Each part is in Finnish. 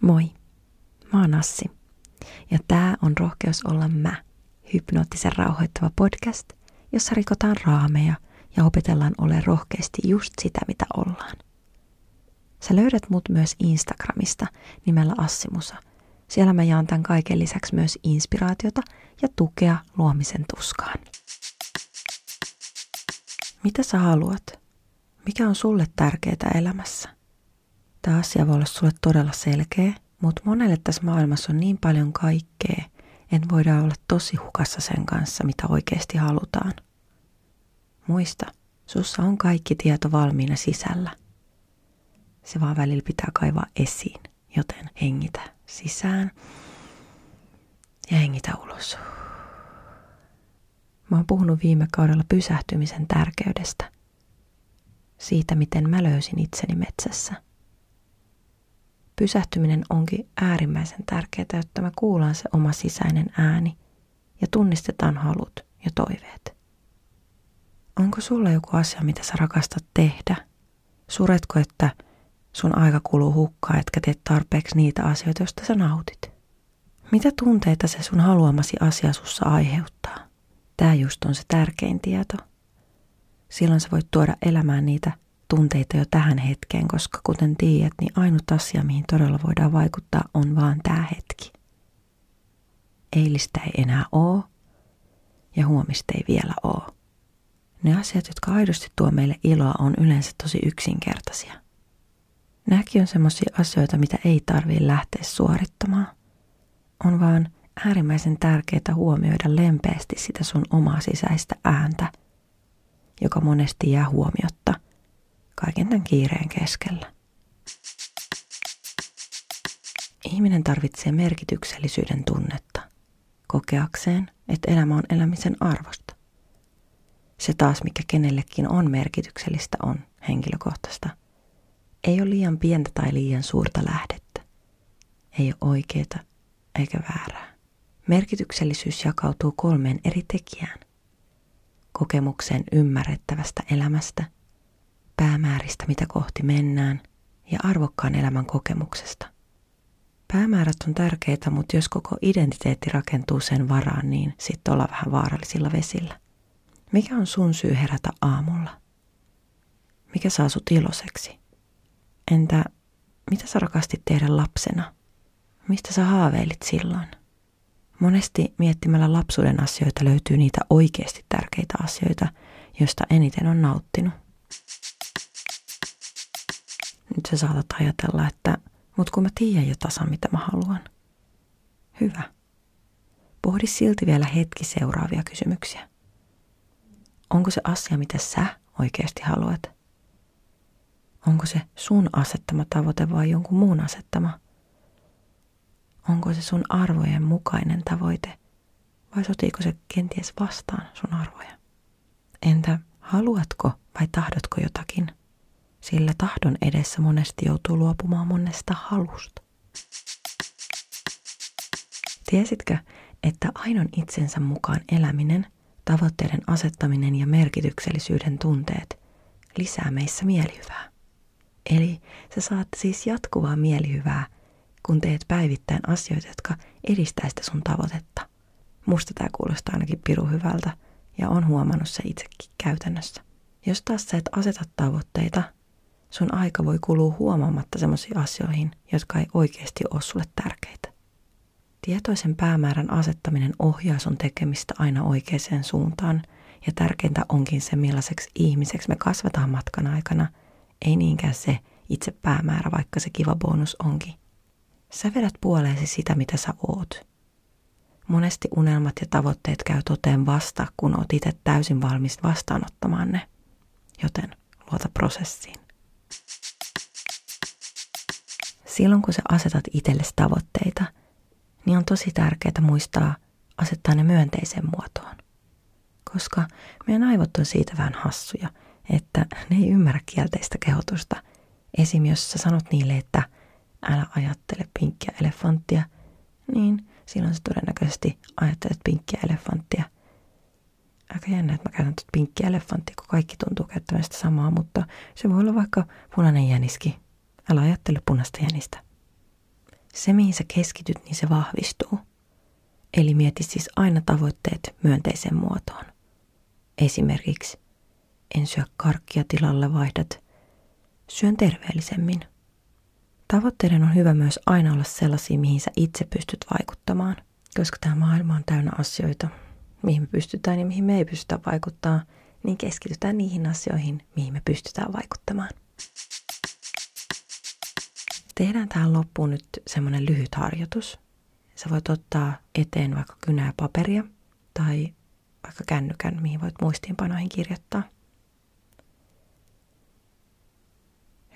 Moi, mä oon Assi. Ja tää on Rohkeus olla mä, hypnoottisen rauhoittava podcast, jossa rikotaan raameja ja opetellaan ole rohkeasti just sitä, mitä ollaan. Sä löydät mut myös Instagramista nimellä Assimusa. Siellä mä jaan tämän kaiken lisäksi myös inspiraatiota ja tukea luomisen tuskaan. Mitä sä haluat? Mikä on sulle tärkeää elämässä? Tämä asia voi olla sulle todella selkeä, mutta monelle tässä maailmassa on niin paljon kaikkea, että voidaan olla tosi hukassa sen kanssa, mitä oikeasti halutaan. Muista, sussa on kaikki tieto valmiina sisällä. Se vaan välillä pitää kaivaa esiin, joten hengitä sisään ja hengitä ulos. Mä oon puhunut viime kaudella pysähtymisen tärkeydestä. Siitä, miten mä löysin itseni metsässä – pysähtyminen onkin äärimmäisen tärkeää, jotta me kuullaan se oma sisäinen ääni ja tunnistetaan halut ja toiveet. Onko sulla joku asia, mitä sä rakastat tehdä? Suretko, että sun aika kuluu hukkaan, etkä tee tarpeeksi niitä asioita, joista sä nautit? Mitä tunteita se sun haluamasi asia sussa aiheuttaa? Tämä just on se tärkein tieto. Silloin sä voit tuoda elämään niitä tunteita jo tähän hetkeen, koska kuten tiedät, niin ainut asia, mihin todella voidaan vaikuttaa, on vaan tämä hetki. Eilistä ei enää oo ja huomista ei vielä oo. Ne asiat, jotka aidosti tuo meille iloa, on yleensä tosi yksinkertaisia. Nämäkin on semmoisia asioita, mitä ei tarvitse lähteä suorittamaan. On vaan äärimmäisen tärkeää huomioida lempeästi sitä sun omaa sisäistä ääntä, joka monesti jää huomiotta – kaiken tämän kiireen keskellä. Ihminen tarvitsee merkityksellisyyden tunnetta, kokeakseen, että elämä on elämisen arvosta. Se taas, mikä kenellekin on merkityksellistä, on henkilökohtaista. Ei ole liian pientä tai liian suurta lähdettä. Ei ole oikeeta eikä väärää. Merkityksellisyys jakautuu kolmeen eri tekijään. Kokemukseen ymmärrettävästä elämästä – päämääristä, mitä kohti mennään, ja arvokkaan elämän kokemuksesta. Päämäärät on tärkeitä, mutta jos koko identiteetti rakentuu sen varaan, niin sitten ollaan vähän vaarallisilla vesillä. Mikä on sun syy herätä aamulla? Mikä saa sut iloiseksi? Entä mitä sä rakastit tehdä lapsena? Mistä sä haaveilit silloin? Monesti miettimällä lapsuuden asioita löytyy niitä oikeasti tärkeitä asioita, joista eniten on nauttinut. Sä saatat ajatella, että mut kun mä tiedän jo tasan mitä mä haluan. Hyvä. Pohdi silti vielä hetki seuraavia kysymyksiä. Onko se asia, mitä sä oikeasti haluat? Onko se sun asettama tavoite vai jonkun muun asettama? Onko se sun arvojen mukainen tavoite vai sotiiko se kenties vastaan sun arvoja? Entä haluatko vai tahdotko jotakin? Sillä tahdon edessä monesti joutuu luopumaan monesta halusta. Tiesitkö, että aidon itsensä mukaan eläminen, tavoitteiden asettaminen ja merkityksellisyyden tunteet lisää meissä mielihyvää? Eli sä saat siis jatkuvaa mielihyvää, kun teet päivittäin asioita, jotka edistää sitä sun tavoitetta. Musta tämä kuulostaa ainakin piru hyvältä ja on huomannut se itsekin käytännössä. Jos taas sä et aseta tavoitteita, sun aika voi kulua huomaamatta sellaisiin asioihin, jotka ei oikeasti ole sulle tärkeitä. Tietoisen päämäärän asettaminen ohjaa sun tekemistä aina oikeaan suuntaan, ja tärkeintä onkin se, millaiseksi ihmiseksi me kasvataan matkan aikana, ei niinkään se itse päämäärä, vaikka se kiva bonus onkin. Sä vedät puoleesi sitä, mitä sä oot. Monesti unelmat ja tavoitteet käy toteen vasta, kun oot itse täysin valmis vastaanottamaan ne. Joten luota prosessiin. Silloin kun sä asetat itsellesi tavoitteita, niin on tosi tärkeää muistaa asettaa ne myönteiseen muotoon. Koska meidän aivot on siitä vähän hassuja, että ne ei ymmärrä kielteistä kehotusta. Esim. jos sä sanot niille, että älä ajattele pinkkiä elefanttia, niin silloin sä todennäköisesti ajattelet pinkkiä elefanttia – aika jännä, että mä käytän tuota pinkkiä elefanttia, kun kaikki tuntuu käyttämään sitä samaa, mutta se voi olla vaikka punainen jäniski. Älä ajattele punaista jänistä. Se, mihin sä keskityt, niin se vahvistuu. Eli mieti siis aina tavoitteet myönteisen muotoon. Esimerkiksi en syö karkkia tilalle vaihdat, syön terveellisemmin. Tavoitteiden on hyvä myös aina olla sellaisia, mihin sä itse pystyt vaikuttamaan, koska tämä maailma on täynnä asioita, mihin me pystytään ja mihin me ei pystytä vaikuttaa, niin keskitytään niihin asioihin, mihin me pystytään vaikuttamaan. Tehdään tähän loppuun nyt semmoinen lyhyt harjoitus. Sä voit ottaa eteen vaikka kynää paperia tai vaikka kännykän, mihin voit muistiinpanoihin kirjoittaa.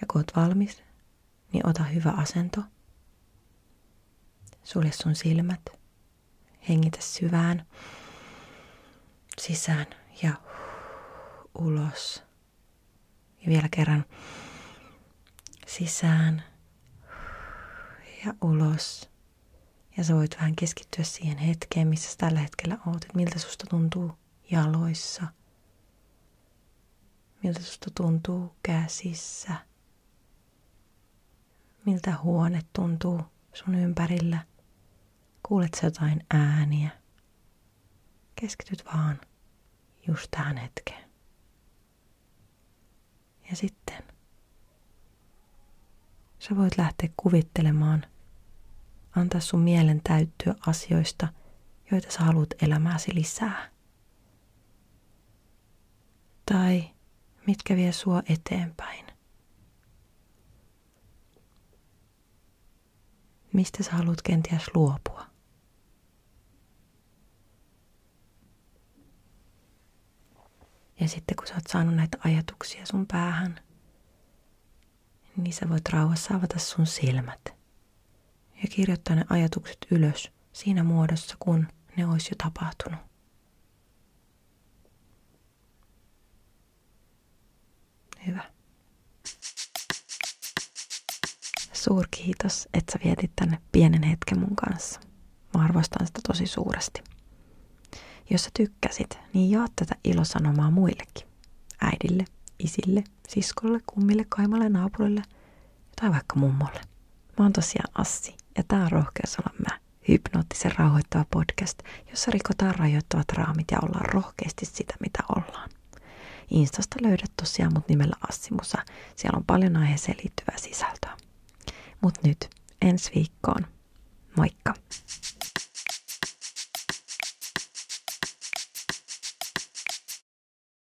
Ja kun oot valmis, niin ota hyvä asento. Sulje sun silmät. Hengitä syvään sisään ja ulos. Ja vielä kerran sisään ja ulos. Ja sä voit vähän keskittyä siihen hetkeen, missä sä tällä hetkellä oot, että miltä susta tuntuu jaloissa. Miltä susta tuntuu käsissä. Miltä huone tuntuu sun ympärillä. Kuulet sä jotain ääniä. Keskityt vaan just tähän hetkeen. Ja sitten sä voit lähteä kuvittelemaan, antaa sun mielen täyttyä asioista, joita sä haluat elämääsi lisää. Tai mitkä vie sua eteenpäin. Mistä sä haluat kenties luopua? Ja sitten kun sä oot saanut näitä ajatuksia sun päähän, niin sä voit rauhassa avata sun silmät ja kirjoittaa ne ajatukset ylös siinä muodossa, kun ne olisi jo tapahtunut. Hyvä. Suurkiitos, että sä vietit tänne pienen hetken mun kanssa. Mä arvostan sitä tosi suuresti. Jos sä tykkäsit, niin jaa tätä ilosanomaa muillekin. Äidille, isille, siskolle, kummille, kaimalle, naapurille tai vaikka mummolle. Mä oon tosiaan Assi ja tää on Rohkeus olla mä, hypnoottisen rauhoittava podcast, jossa rikotaan rajoittavat raamit ja ollaan rohkeasti sitä, mitä ollaan. Instasta löydät tosiaan mut nimellä Assimusa. Siellä on paljon aiheeseen liittyvää sisältöä. Mut nyt ensi viikkoon. Moikka!